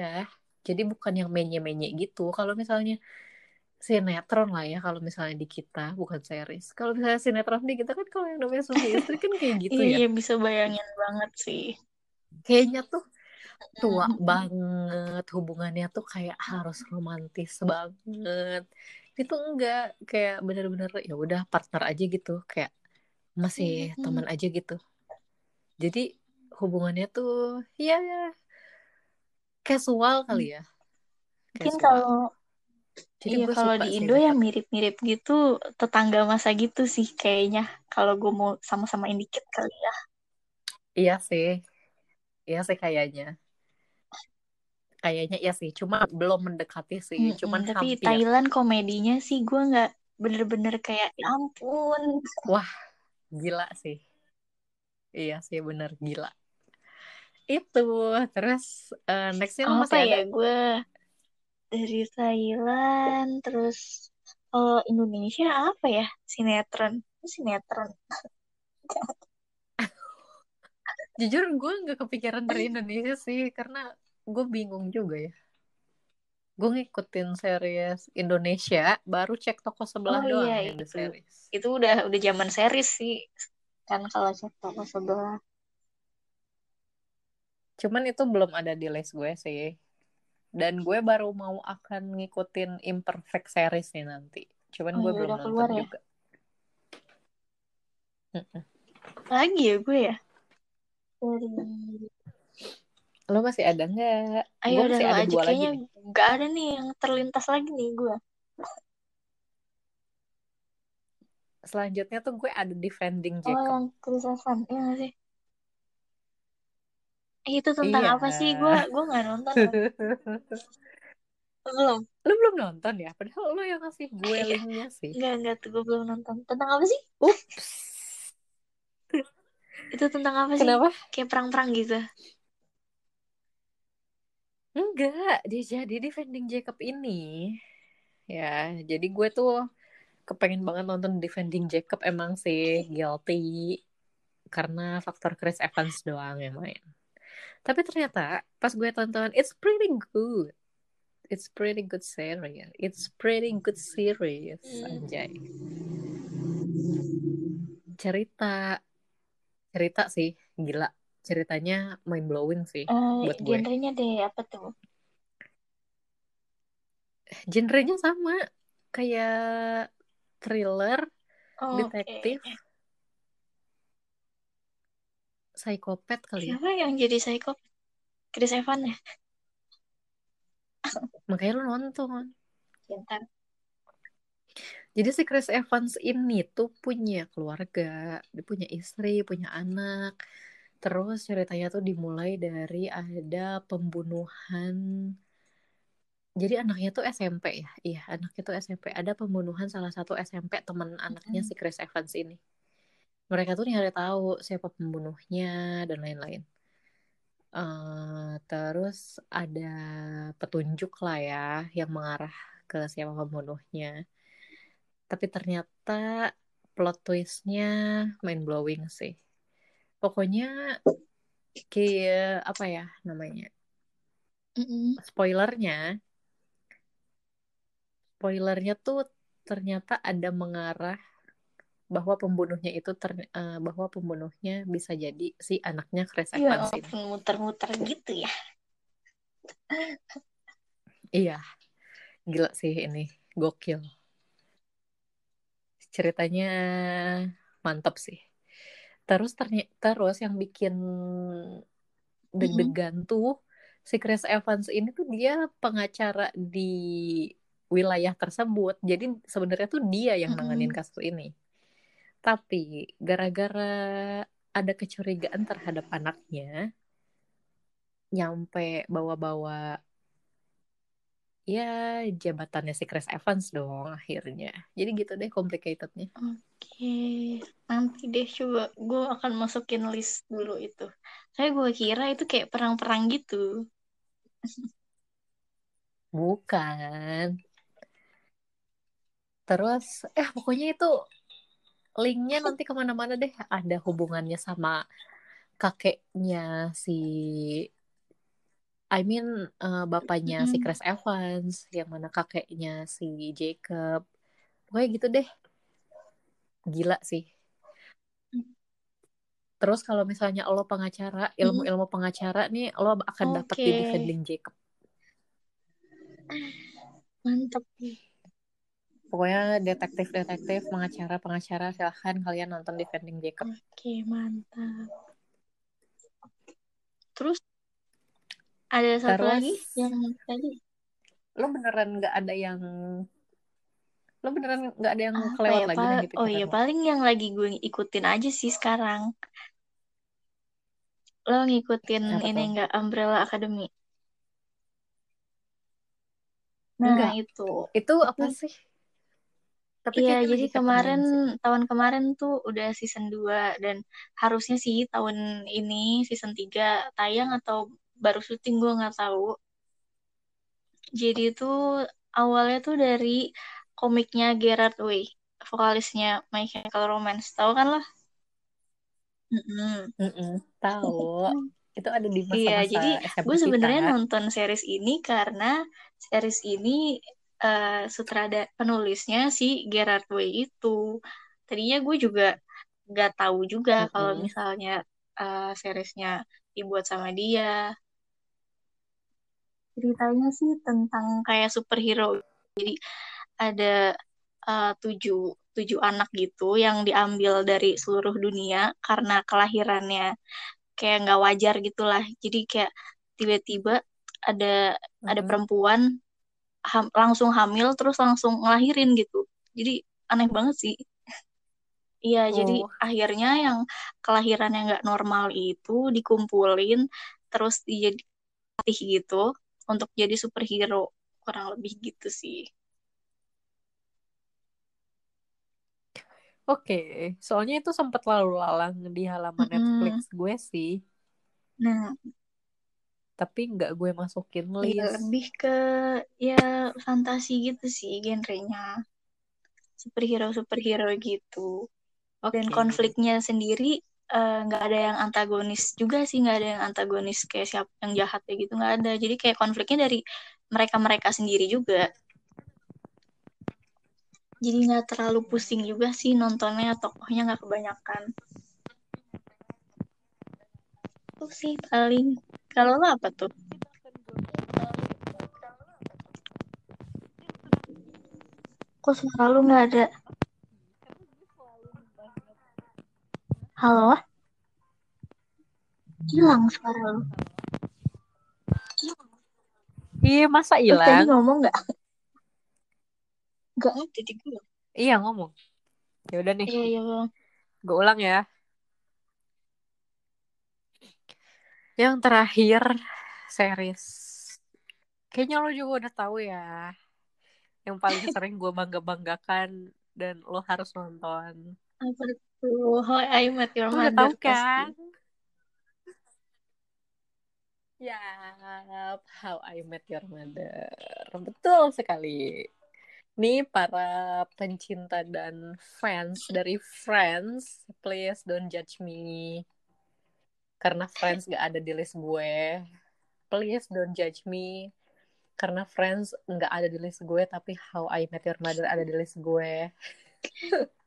Jadi bukan yang menye-menye gitu. Kalau misalnya sinetron lah ya kalau misalnya di kita bukan series. Kalau misalnya sinetron di kita kan kalau yang namanya suami istri kan kayak gitu Iya, ya. iya, bisa bayangin banget sih. kayaknya tuh tua (laughs) banget hubungannya tuh kayak harus romantis banget. Itu enggak kayak bener-bener ya udah partner aja gitu kayak masih Mm-mm. teman aja gitu. Jadi hubungannya tuh ya casual kali ya. Mungkin kalau jadi iya kalau di Indo ya mirip-mirip gitu tetangga masa gitu sih kayaknya kalau gue mau sama-samain dikit kali ya. iya sih. Iya sih kayaknya kayaknya iya sih cuma belum mendekati sih Mm-mm, cuman tapi hampir. Thailand komedinya sih gue nggak bener-bener kayak ya ampun. wah gila sih. Iya sih bener gila. Itu terus eh, nextnya lo Apa masih ada? ya gue dari Thailand terus kalau Indonesia apa ya sinetron? Sinetron. (laughs) Jujur gue nggak kepikiran dari Indonesia sih karena gue bingung juga ya. Gue ngikutin series Indonesia baru cek toko sebelah Oh doang iya, itu. series. Itu udah udah zaman series sih. Kan kalau cek toko sebelah. Cuman itu belum ada di list gue sih. Dan gue baru mau akan ngikutin Imperfect series nih nanti. Cuman Oh gue iya, belum nonton keluar ya? juga. Lagi ya gue ya? Dari lo masih ada nggak? Ayo gue udah masih ada aja dua kayaknya nggak ada nih yang terlintas lagi nih gue selanjutnya tuh gue ada Defending oh Jacob. yang Chris Evans iya nggak sih? Eh, itu tentang iya. apa sih? Gue gue nggak nonton belum. Lo belum nonton ya? Padahal lo yang ngasih gue Iya. linknya sih. Nggak nggak tuh gue belum nonton. Tentang apa sih? Ups. Itu tentang apa sih? Kenapa? Kayak perang-perang gitu enggak dia jadi Defending Jacob ini. Ya jadi gue tuh kepengen banget nonton Defending Jacob emang sih guilty. Karena faktor Chris Evans doang yang main. Tapi ternyata pas gue tonton it's pretty good. It's pretty good series. It's pretty good series anjay. Cerita. Cerita sih gila ceritanya mind blowing sih Eh, buat gue genrenya deh apa tuh genrenya sama kayak thriller Oh, detektif oke. psikopat kali ya Siapa yang jadi psycho? Chris Evans ya? (laughs) makanya lo nonton Bentar. jadi si Chris Evans ini tuh punya keluarga dia punya istri punya anak terus ceritanya tuh dimulai dari ada pembunuhan. Jadi anaknya tuh SMP ya? Iya anaknya tuh SMP ada pembunuhan salah satu SMP teman anaknya si Chris Evans ini. Mereka tuh nyari tahu siapa pembunuhnya dan lain-lain. Eh, terus ada petunjuk lah ya yang mengarah ke siapa pembunuhnya. Tapi ternyata plot twistnya mind blowing sih pokoknya kayak apa ya namanya Mm-mm. spoilernya spoilernya tuh ternyata ada mengarah bahwa pembunuhnya itu ter, eh, bahwa pembunuhnya bisa jadi si anaknya Chris Iya, Evans ini. ampun, muter-muter gitu ya. Iya, gila sih ini, gokil. Ceritanya mantap sih. Terus ternyata terus yang bikin deg-degan tuh si Chris Evans ini tuh dia pengacara di wilayah tersebut. Jadi sebenarnya tuh dia yang nanganin Mm-mm. kasus ini. Tapi gara-gara ada kecurigaan terhadap anaknya, nyampe bawa-bawa ya jabatannya si Chris Evans dong akhirnya. Jadi gitu deh complicatednya. Oke, nanti deh coba gue akan masukin list dulu itu. Saya gue kira itu kayak perang-perang gitu. Bukan. Terus, eh pokoknya itu linknya nanti ke mana-mana deh. Ada hubungannya sama kakeknya si, I mean uh, bapaknya si Mm-mm. Chris Evans, yang mana kakeknya si Jacob. Pokoknya gitu deh. Gila sih. Terus kalau misalnya lo pengacara, ilmu-ilmu pengacara nih, lo akan dapat Oke. di defending Jacob. Mantap. Pokoknya detektif-detektif, pengacara-pengacara, silahkan kalian nonton defending Jacob. Oke, mantap. Terus ada satu Terus, lagi yang tadi lo beneran nggak ada yang lo beneran nggak ada yang apa kelewat ya lagi Pak? nih di Oh iya paling yang lagi gue ikutin aja sih sekarang. Lo ngikutin Apa ini tuh? enggak Umbrella Academy? Nah Enggak. itu. Itu apa Itu- sih? Tapi Iya, jadi kemarin sih. tahun kemarin tuh udah season 2 dan harusnya sih tahun ini season 3 tayang atau baru syuting gue nggak tahu. Jadi itu awalnya tuh dari komiknya Gerard Way, vokalisnya My Chemical Romance. Tahu kan lo? Mm-mm. Mm-mm, tahu. (laughs) Itu ada di Iya, masa-masa jadi SMA gue sebenarnya nonton series ini karena series ini eh sutrada penulisnya si Gerard Way itu. Tadinya gue juga nggak tahu juga kalau Mm-mm. misalnya eh, seriesnya dibuat sama dia. Ceritanya sih tentang kayak superhero. Jadi ada eh, tujuh tujuh anak gitu yang diambil dari seluruh dunia karena kelahirannya kayak nggak wajar gitulah. Jadi kayak tiba-tiba ada ada Mm-mm. perempuan ham- langsung hamil terus langsung ngelahirin gitu. Jadi aneh banget sih. (laughs) Iya, jadi Oh, akhirnya yang kelahiran yang nggak normal itu dikumpulin terus dilatih gitu untuk jadi superhero kurang lebih gitu sih. oke. Soalnya itu sempat lalu lalang di halaman Mm-mm. Netflix gue sih. Nah, Tapi nggak gue masukin ya list. lebih ke ya fantasi gitu sih genrenya. Superhero-superhero gitu. Dan Oke. konfliknya sendiri eh, nggak ada yang antagonis juga sih, nggak ada yang antagonis kayak siapa yang jahatnya gitu nggak ada. Jadi kayak konfliknya dari mereka-mereka sendiri juga. Jadi nggak terlalu pusing juga sih nontonnya, tokohnya nggak kebanyakan. Itu sih paling. Kalau lo apa tuh? Kok suara lu nggak ada? Halo? Hilang suara lu. Iya, masa Lu tadi hilang? ngomong nggak? Nggak ada di gue. Iya, ngomong. Ya udah nih, Iya, iya, Bang. gue ulang ya. Yang terakhir, series. Kayaknya lo juga udah tahu ya. Yang paling sering gue bangga-banggakan dan lo harus nonton. Apa tuh? How I Met Your udah Mother tahu kan? pasti. Yap, How I Met Your Mother. Betul sekali. Nih para pencinta dan fans dari Friends, please don't judge me. Karena Friends gak ada di list gue. please don't judge me karena Friends nggak ada di list gue tapi How I Met Your Mother ada di list gue (laughs)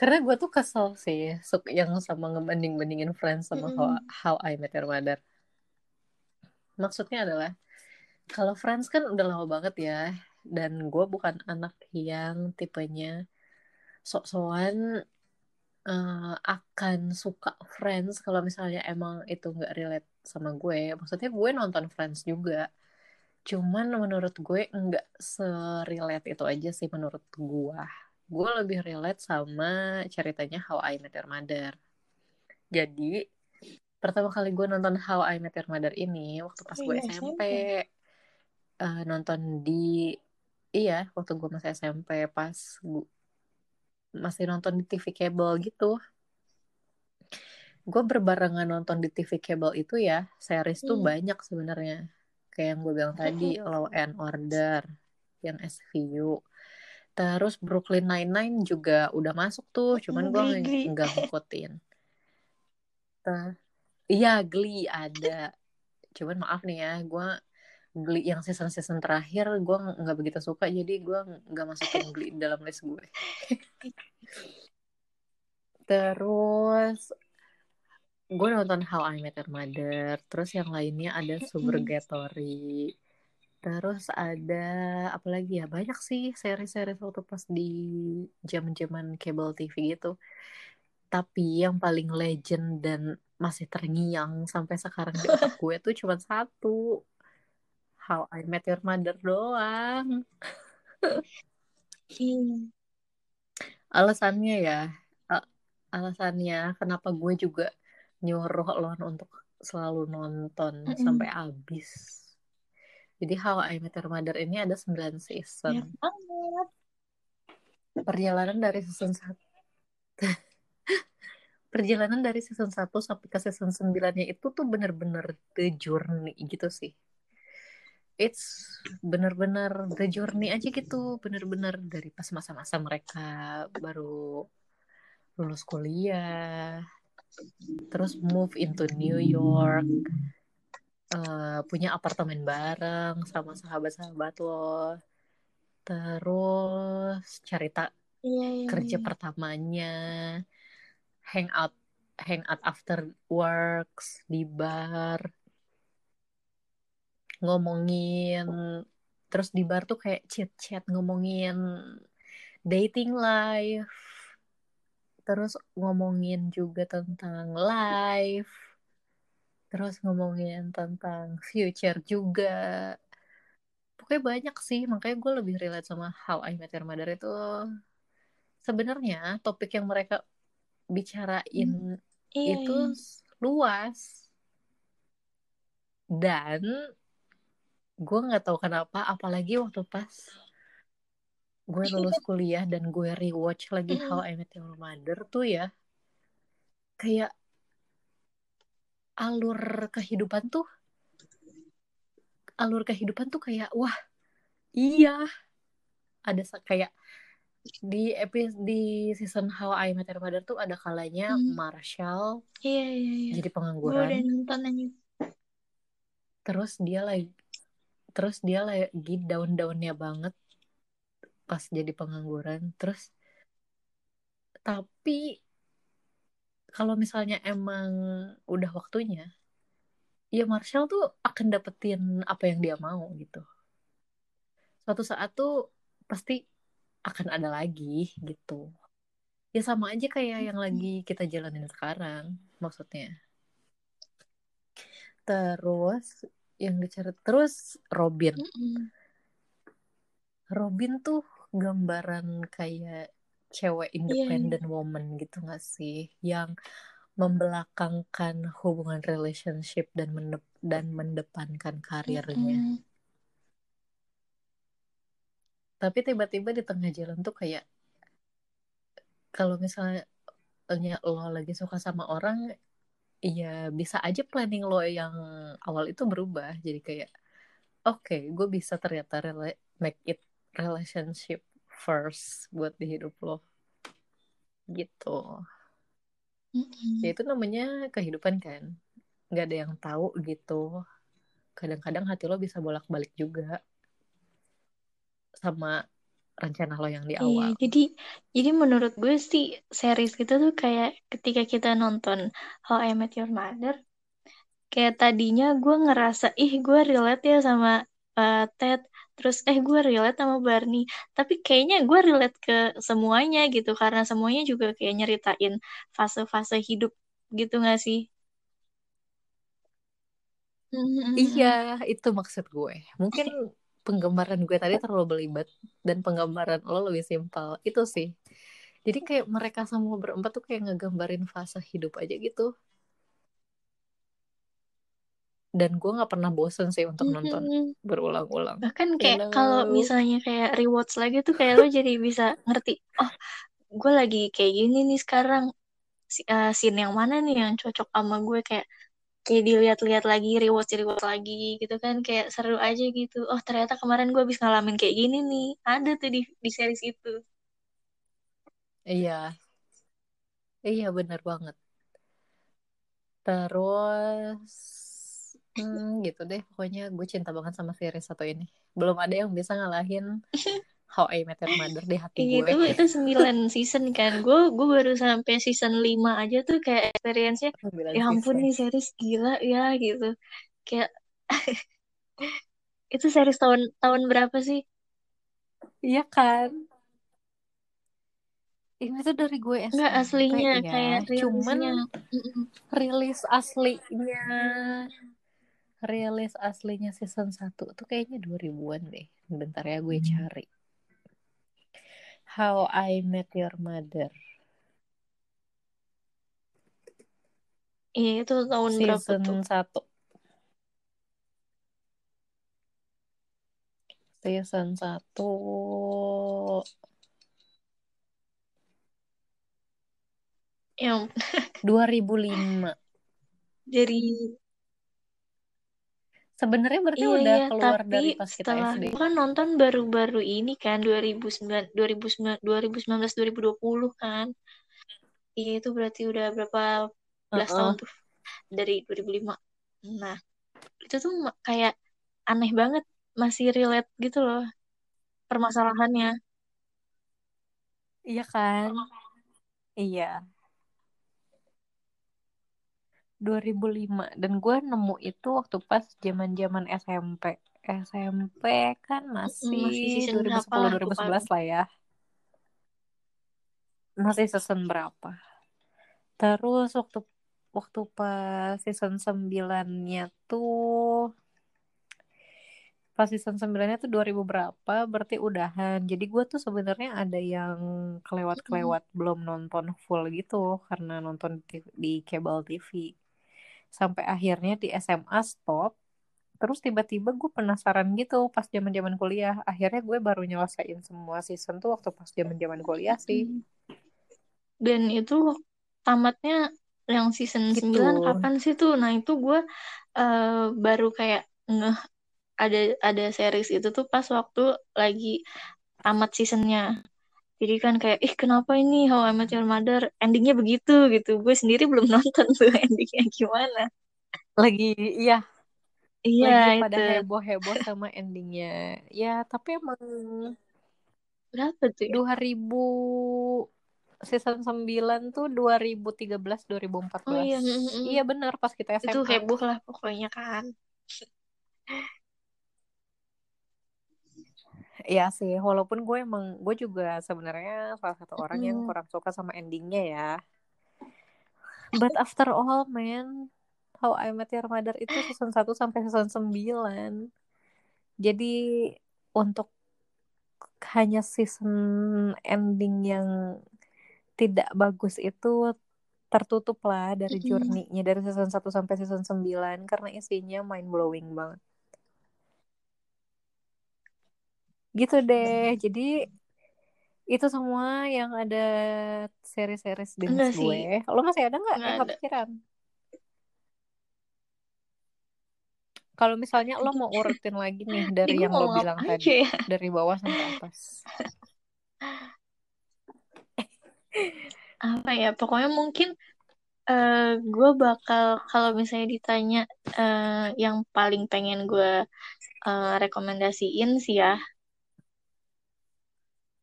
karena gue tuh kesel sih yang sama ngebanding-bandingin Friends sama How, How I Met Your Mother. Maksudnya adalah kalau Friends kan udah lama banget ya dan gue bukan anak yang tipenya sok-sokan uh, akan suka Friends kalau misalnya emang itu nggak relate sama gue. Maksudnya gue nonton Friends juga. Cuman menurut gue nggak serelate itu aja sih menurut gue gue lebih relate sama ceritanya How I Met Your Mother. Jadi pertama kali gue nonton How I Met Your Mother ini waktu pas gue SMP uh, nonton di iya waktu gue masih SMP pas gue masih nonton di TV kabel gitu. Gue berbarengan nonton di TV kabel itu ya series hmm. tuh banyak sebenarnya. Kayak yang gue bilang tadi Law and Order yang SVU terus Brooklyn Nine-Nine juga udah masuk tuh cuman gue nggak ngikutin. Iya Glee ada. Cuman maaf nih ya gue Glee yang season-season terakhir gue nggak begitu suka jadi gue nggak masukin Glee dalam list gue. (laughs) Terus gue nonton How I Met Your Mother terus yang lainnya ada Suburgatory terus ada apa lagi ya banyak sih seri-seri waktu pas di zaman-zaman cable TV gitu tapi yang paling legend dan masih terngiang sampai sekarang di otak (laughs) gue tuh cuma satu How I Met Your Mother doang. Hmm. Alasannya ya, alasannya kenapa gue juga nyuruh lo untuk selalu nonton mm -hmm. sampai habis. Jadi How I Met Your Mother ini ada 9 season. Ya Perjalanan dari season 1. (laughs) Perjalanan dari season 1 sampai ke season 9-nya itu tuh bener-bener the journey gitu sih it's bener-bener the journey aja gitu bener-bener dari pas masa-masa mereka baru lulus kuliah terus move into New York uh, punya apartemen bareng sama sahabat-sahabat lo. Terus cerita yeah, yeah, kerja yeah. pertamanya hangout hangout after works di bar. Ngomongin terus di bar tuh kayak chat-chat ngomongin dating life. Terus ngomongin juga tentang life terus ngomongin tentang future juga pokoknya banyak sih makanya gue lebih relate sama How I Met Your Mother itu sebenarnya topik yang mereka bicarain hmm. iya, itu iya. luas dan gue nggak tahu kenapa apalagi waktu pas gue lulus kuliah dan gue rewatch lagi How I Met Your Mother tuh ya kayak alur kehidupan tuh alur kehidupan tuh kayak wah iya ada kayak di episode di season How I Met Your Mother tuh ada kalanya hmm. Marshall iya, iya, iya. jadi pengangguran terus dia lagi terus dia lagi daun-daunnya banget pas jadi pengangguran terus tapi kalau misalnya emang udah waktunya ya Marshall tuh akan dapetin apa yang dia mau gitu. Suatu saat tuh pasti akan ada lagi gitu. Ya sama aja kayak yang lagi kita jalanin sekarang maksudnya. Terus yang dicari terus Robin. Mm -mm. Robin tuh gambaran kayak cewek iya, independent yeah. woman gitu gak sih yang membelakangkan hubungan relationship dan mendep dan mendepankan karirnya. Mm -hmm. Tapi tiba-tiba di tengah jalan tuh kayak kalau misalnya lo lagi suka sama orang Iya, bisa aja planning lo yang awal itu berubah. Jadi kayak, oke, okay, gue bisa ternyata make it relationship first buat di hidup lo. Gitu. Mm-mm. ya itu namanya kehidupan kan nggak ada yang tahu gitu kadang-kadang hati lo bisa bolak-balik juga sama rencana lo yang di Iya, awal jadi jadi menurut gue sih series gitu tuh kayak ketika kita nonton How I Met Your Mother, kayak tadinya gue ngerasa ih gue relate ya sama uh, Ted, terus eh gue relate sama Barney, tapi kayaknya gue relate ke semuanya gitu karena semuanya juga kayak nyeritain fase-fase hidup gitu gak sih? iya itu maksud gue. Mungkin penggambaran gue tadi terlalu belibet dan penggambaran lo lebih simpel. Itu sih. Jadi kayak mereka semua berempat tuh kayak ngegambarin fase hidup aja gitu dan gue nggak pernah bosen sih untuk nonton berulang-ulang. Bahkan kayak kalau misalnya kayak rewards lagi tuh kayak lo jadi bisa ngerti, oh gue lagi kayak gini nih sekarang. Si- uh, scene yang mana nih yang cocok sama gue? Kayak kayak dilihat-lihat lagi rewards rewards lagi gitu kan. Kayak seru aja gitu. Oh ternyata kemarin gue habis ngalamin kayak gini nih. Ada tuh di di series itu. iya. Iya benar banget. Terus hmm, gitu deh pokoknya gue cinta banget sama series satu ini belum ada yang bisa ngalahin (laughs) How I Met Your Mother di hati gue Itu itu 9 season kan. Gue gue baru sampai season 5 aja tuh kayak experience-nya Sembilan ya ampun season. nih series gila ya gitu. Kayak (laughs) itu series tahun tahun berapa sih? iya kan ini tuh dari gue SMP Enggak aslinya ya kayak cuman rilisnya. Mm-mm. rilis aslinya rilis aslinya season 1 tuh kayaknya 2000-an deh. Bentar ya gue cari. How I Met Your Mother. Iya itu tahun berapa season tuh? 1 season 1 Yang (laughs) 2005 dari sebenarnya berarti iya udah iya keluar tapi dari pas kita setelah SD kan nonton baru-baru ini kan 2009 2009 2019 2020 kan. Iya itu berarti udah berapa belas tahun uh-uh. tuh dari 2005. Nah, itu tuh kayak aneh banget masih relate gitu loh permasalahannya. iya kan iya 2005 dan gue nemu itu waktu pas zaman-zaman SMP SMP kan Mm, masih Masih season berapa? lah lupa 2010 2011 lah ya. Masih season berapa. Terus waktu waktu pas season 9-nya tuh pas season 9-nya tuh 2000 berapa berarti udahan. Jadi gue tuh sebenarnya ada yang kelewat-kelewat belum nonton full gitu karena nonton di, di cable TV sampai akhirnya di SMA stop terus tiba-tiba gue penasaran gitu pas zaman-zaman kuliah akhirnya gue baru nyelesain semua season tuh waktu pas zaman-zaman kuliah sih. Dan itu tamatnya yang season gitu 9 kapan sih tuh? Nah, itu gue eh, baru kayak ngeh ada ada series itu tuh pas waktu lagi tamat seasonnya. Jadi kan kayak, ih kenapa ini How I Met Your Mother endingnya begitu gitu. Gue sendiri belum (laughs) nonton tuh endingnya gimana. lagi iya Iya lagi itu. pada heboh-heboh sama endingnya ya tapi emang Berapa tuh ya? 2000 season 9 tuh 2013 2014 Oh iya, iya benar pas kita itu SMA heboh lah pokoknya kan. (laughs) Iya sih, walaupun gue emang gue juga sebenarnya salah satu orang yang Mm. kurang suka sama endingnya ya. But after all, man, How I Met Your Mother itu season 1 sampai season 9. Jadi untuk hanya season ending yang tidak bagus itu tertutup lah dari Mm-mm. journey-nya dari season 1 sampai season 9 karena isinya mind blowing banget. Gitu deh. Jadi itu semua yang ada list sih, gue. Lo masih ada nggak yang kepikiran? Kalau misalnya lo mau urutin lagi nih (laughs) dari yang lo bilang tadi, ya? dari bawah sampai atas. (laughs) Apa ya? Pokoknya mungkin Eh, gue bakal kalau misalnya ditanya eh, yang paling pengen gue eh, rekomendasiin sih ya,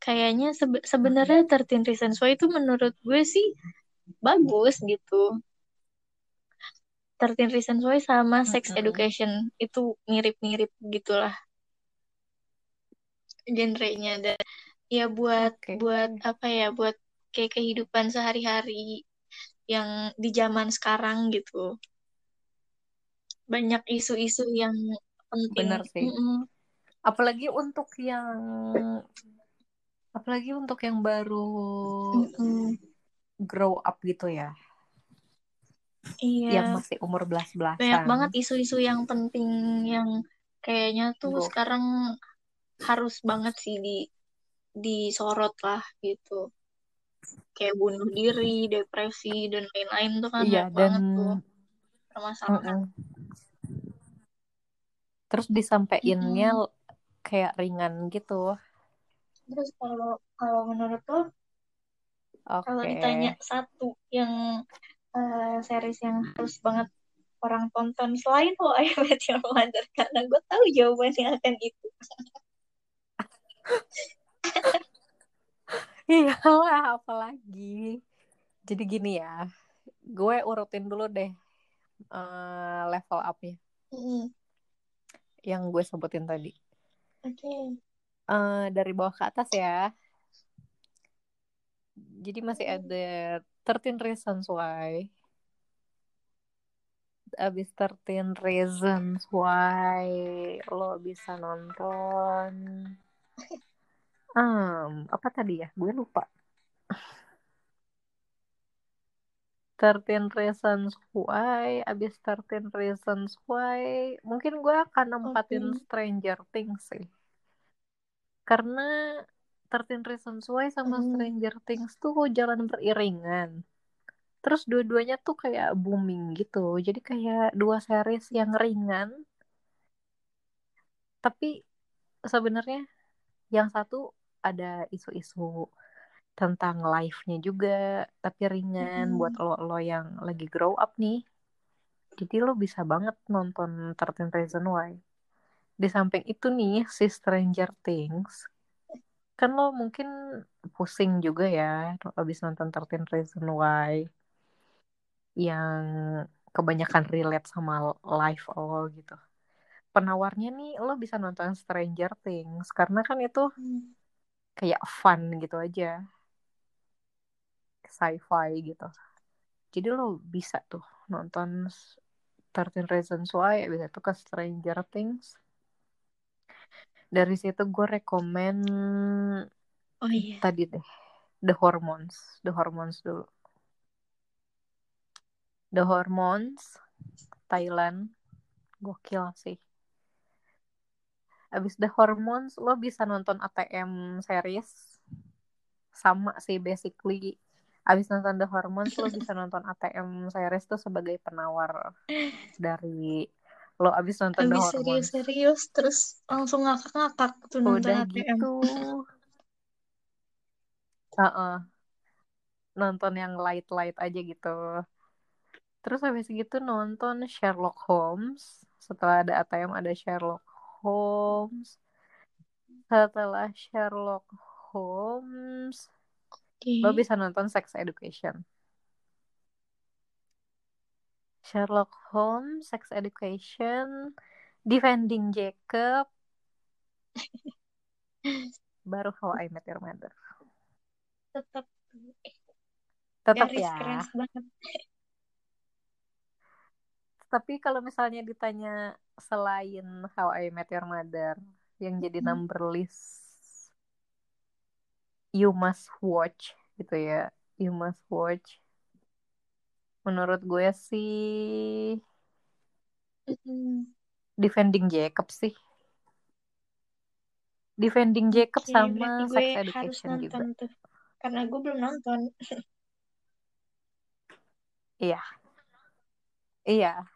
kayaknya sebe- sebenarnya 13 Reasons Why itu menurut gue sih bagus gitu. 13 Reasons Why sama Sex. Education itu mirip-mirip gitulah genrenya dan ya buat Oke. buat apa ya buat kayak kehidupan sehari-hari yang di zaman sekarang gitu. Banyak isu-isu yang penting. Bener sih. Mm-mm. Apalagi untuk yang apalagi untuk yang baru Mm-mm. grow up gitu ya, Iya, yang masih umur banyak belas-belasan. banget isu-isu yang penting yang kayaknya tuh Go. sekarang harus banget sih di disorot lah gitu. Kayak bunuh diri, depresi dan lain-lain tuh kan Iya, banyak dan banget tuh permasalahan. Terus disampeinnya Mm-mm. kayak ringan gitu. Terus kalau kalau menurut lo kalau Oke. ditanya satu yang eh, series yang harus banget orang tonton selain How I Met Your Mother karena gue tahu jawabannya akan itu. (laughs) Iya lah, apalagi. Jadi gini ya, gue urutin dulu deh eh, level up-nya Mm-mm. yang gue sebutin tadi. Oke. Eh, dari bawah ke atas ya. Jadi masih ada 13 Reasons Why. Abis 13 Reasons Why lo bisa nonton. Hmm, apa tadi ya? Gue lupa. 13 Reasons Why, abis 13 Reasons Why, mungkin gue akan nempatin Oke. Stranger Things sih. Karena 13 Reasons Why sama Mm-mm. Stranger Things tuh jalan beriringan. Terus dua-duanya tuh kayak booming gitu. Jadi kayak dua series yang ringan. Tapi sebenarnya yang satu ada isu-isu tentang life-nya juga. Tapi ringan Mm-mm. buat lo-lo yang lagi grow up nih. Jadi lo bisa banget nonton 13 Reasons Why. Di samping itu nih, si Stranger Things. Kan lo mungkin pusing juga ya abis nonton 13 Reasons Why. Yang kebanyakan relate sama life lo gitu. Penawarnya nih lo bisa nonton Stranger Things. Karena kan itu kayak fun gitu aja. Sci-fi gitu. Jadi lo bisa tuh nonton 13 Reasons Why, abis itu ke Stranger Things. Dari situ gue rekomen Oh iya. tadi deh, The Hormones. The Hormones dulu. The Hormones, Thailand. Gokil sih. Abis The Hormones, lo bisa nonton ATM series. Sama sih, basically. Abis nonton The Hormones, lo bisa nonton ATM series tuh sebagai penawar (laughs) dari lo abis nonton Hormones. serius-serius terus langsung ngakak-ngakak tuh nonton ATM. gitu. Heeh. Nonton yang light-light aja gitu. Terus habis gitu nonton Sherlock Holmes. Setelah ada ATM ada Sherlock Holmes. Setelah Sherlock Holmes, lo Oke. bisa nonton Sex Education. Sherlock Holmes, Sex Education, Defending Jacob, baru How I Met Your Mother. Tetap Tetap garis ya. banget. Tapi kalau misalnya ditanya selain How I Met Your Mother yang jadi Hmm. number list you must watch gitu ya. You must watch. Menurut gue sih Mm-mm. Defending Jacob sih. Defending Jacob Oke, sama berarti gue Sex harus Education nonton juga. tuh. Karena gue belum nonton. (laughs) Iya. Iya.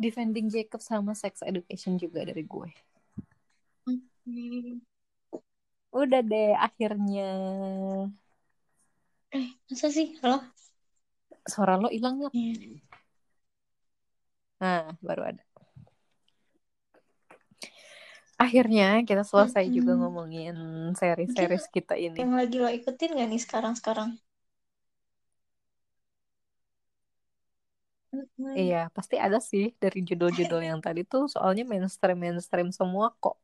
Defending Jacob sama Sex Education juga dari gue. Udah deh akhirnya. Eh, masa sih? Halo? Suara lo hilang nggak? Iya. Nah, baru ada. Akhirnya kita selesai juga Mm-mm. ngomongin seri-series kita ini. Yang lagi lo ikutin gak nih sekarang-sekarang? Iya, pasti ada sih dari judul-judul yang tadi tuh soalnya mainstream-mainstream semua kok.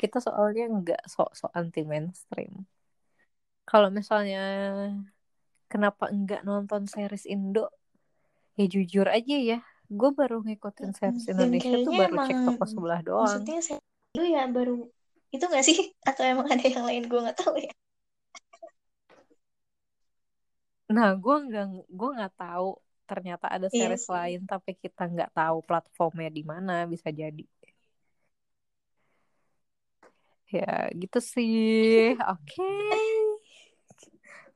Kita soalnya nggak sok-sok anti mainstream. Kalau misalnya kenapa nggak nonton series Indo? Ya jujur aja ya, gue baru ngikutin series Indonesia tuh baru emang cek toko sebelah doang. maksudnya saya dulu ya baru itu gak sih? (laughs) Atau emang ada yang lain gue gak tahu ya? Nah, gue nggak gue nggak tahu ternyata ada Iya series sih. lain tapi kita nggak tahu platformnya di mana bisa jadi. Ya gitu sih. Oke.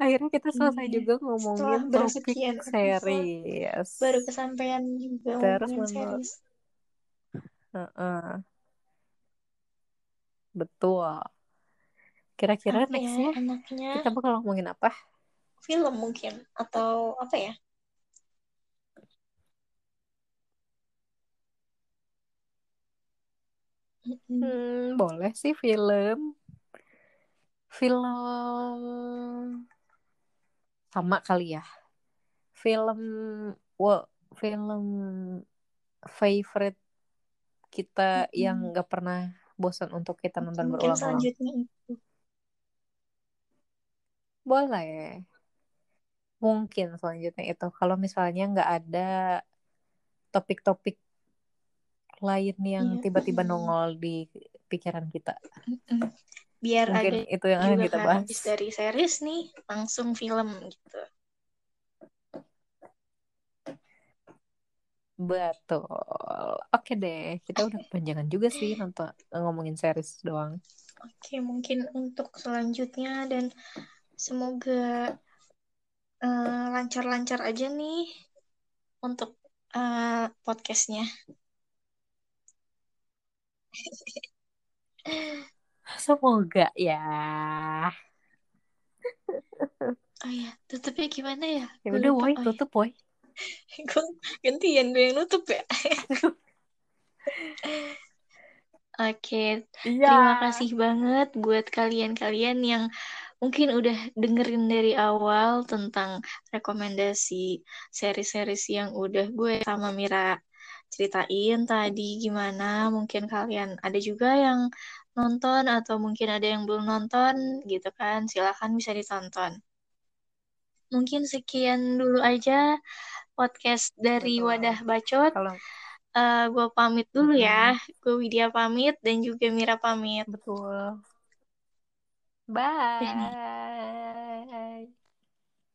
Akhirnya kita selesai Iya. juga Setelah ngomongin topik bersekian episode series. baru kesampaian juga Terus series. Heeh, betul. Kira-kira Apa ya nextnya enaknya kita bakal ngomongin apa? film mungkin atau apa ya? Hmm, boleh sih film. Film sama kali ya. Film, wow, film favorite kita yang Mm-mm. nggak pernah bosan untuk kita nonton berulang-ulang. selanjutnya itu. Boleh. Mungkin selanjutnya itu. Kalau misalnya nggak ada topik-topik lain yang Iya. tiba-tiba nongol di pikiran kita. Biar Mungkin ada itu yang akan kita kan bahas. habis dari series nih langsung film gitu. Betul. Oke deh, kita udah kepanjangan juga sih nonton ngomongin series doang. Oke, mungkin untuk selanjutnya dan semoga eh, lancar-lancar aja nih untuk eh, podcastnya. (laughs) Semoga ya. Oh iya, tutupnya gimana ya? Ya udah, woi, Oh iya, tutup, woi. (laughs) gue gantian gue yang nutup ya. (laughs) Oke, Iya. terima kasih banget buat kalian-kalian yang mungkin udah dengerin dari awal tentang rekomendasi seri-series yang udah gue sama Mira ceritain tadi gimana. Mungkin kalian ada juga yang nonton atau mungkin ada yang belum nonton gitu kan. Silahkan bisa ditonton. Mungkin sekian dulu aja podcast dari Betul. Wadah Bacot. Kalau Eh, gue pamit dulu ya. Mm-mm. Gue Widya pamit dan juga Mira pamit. betul. Bye.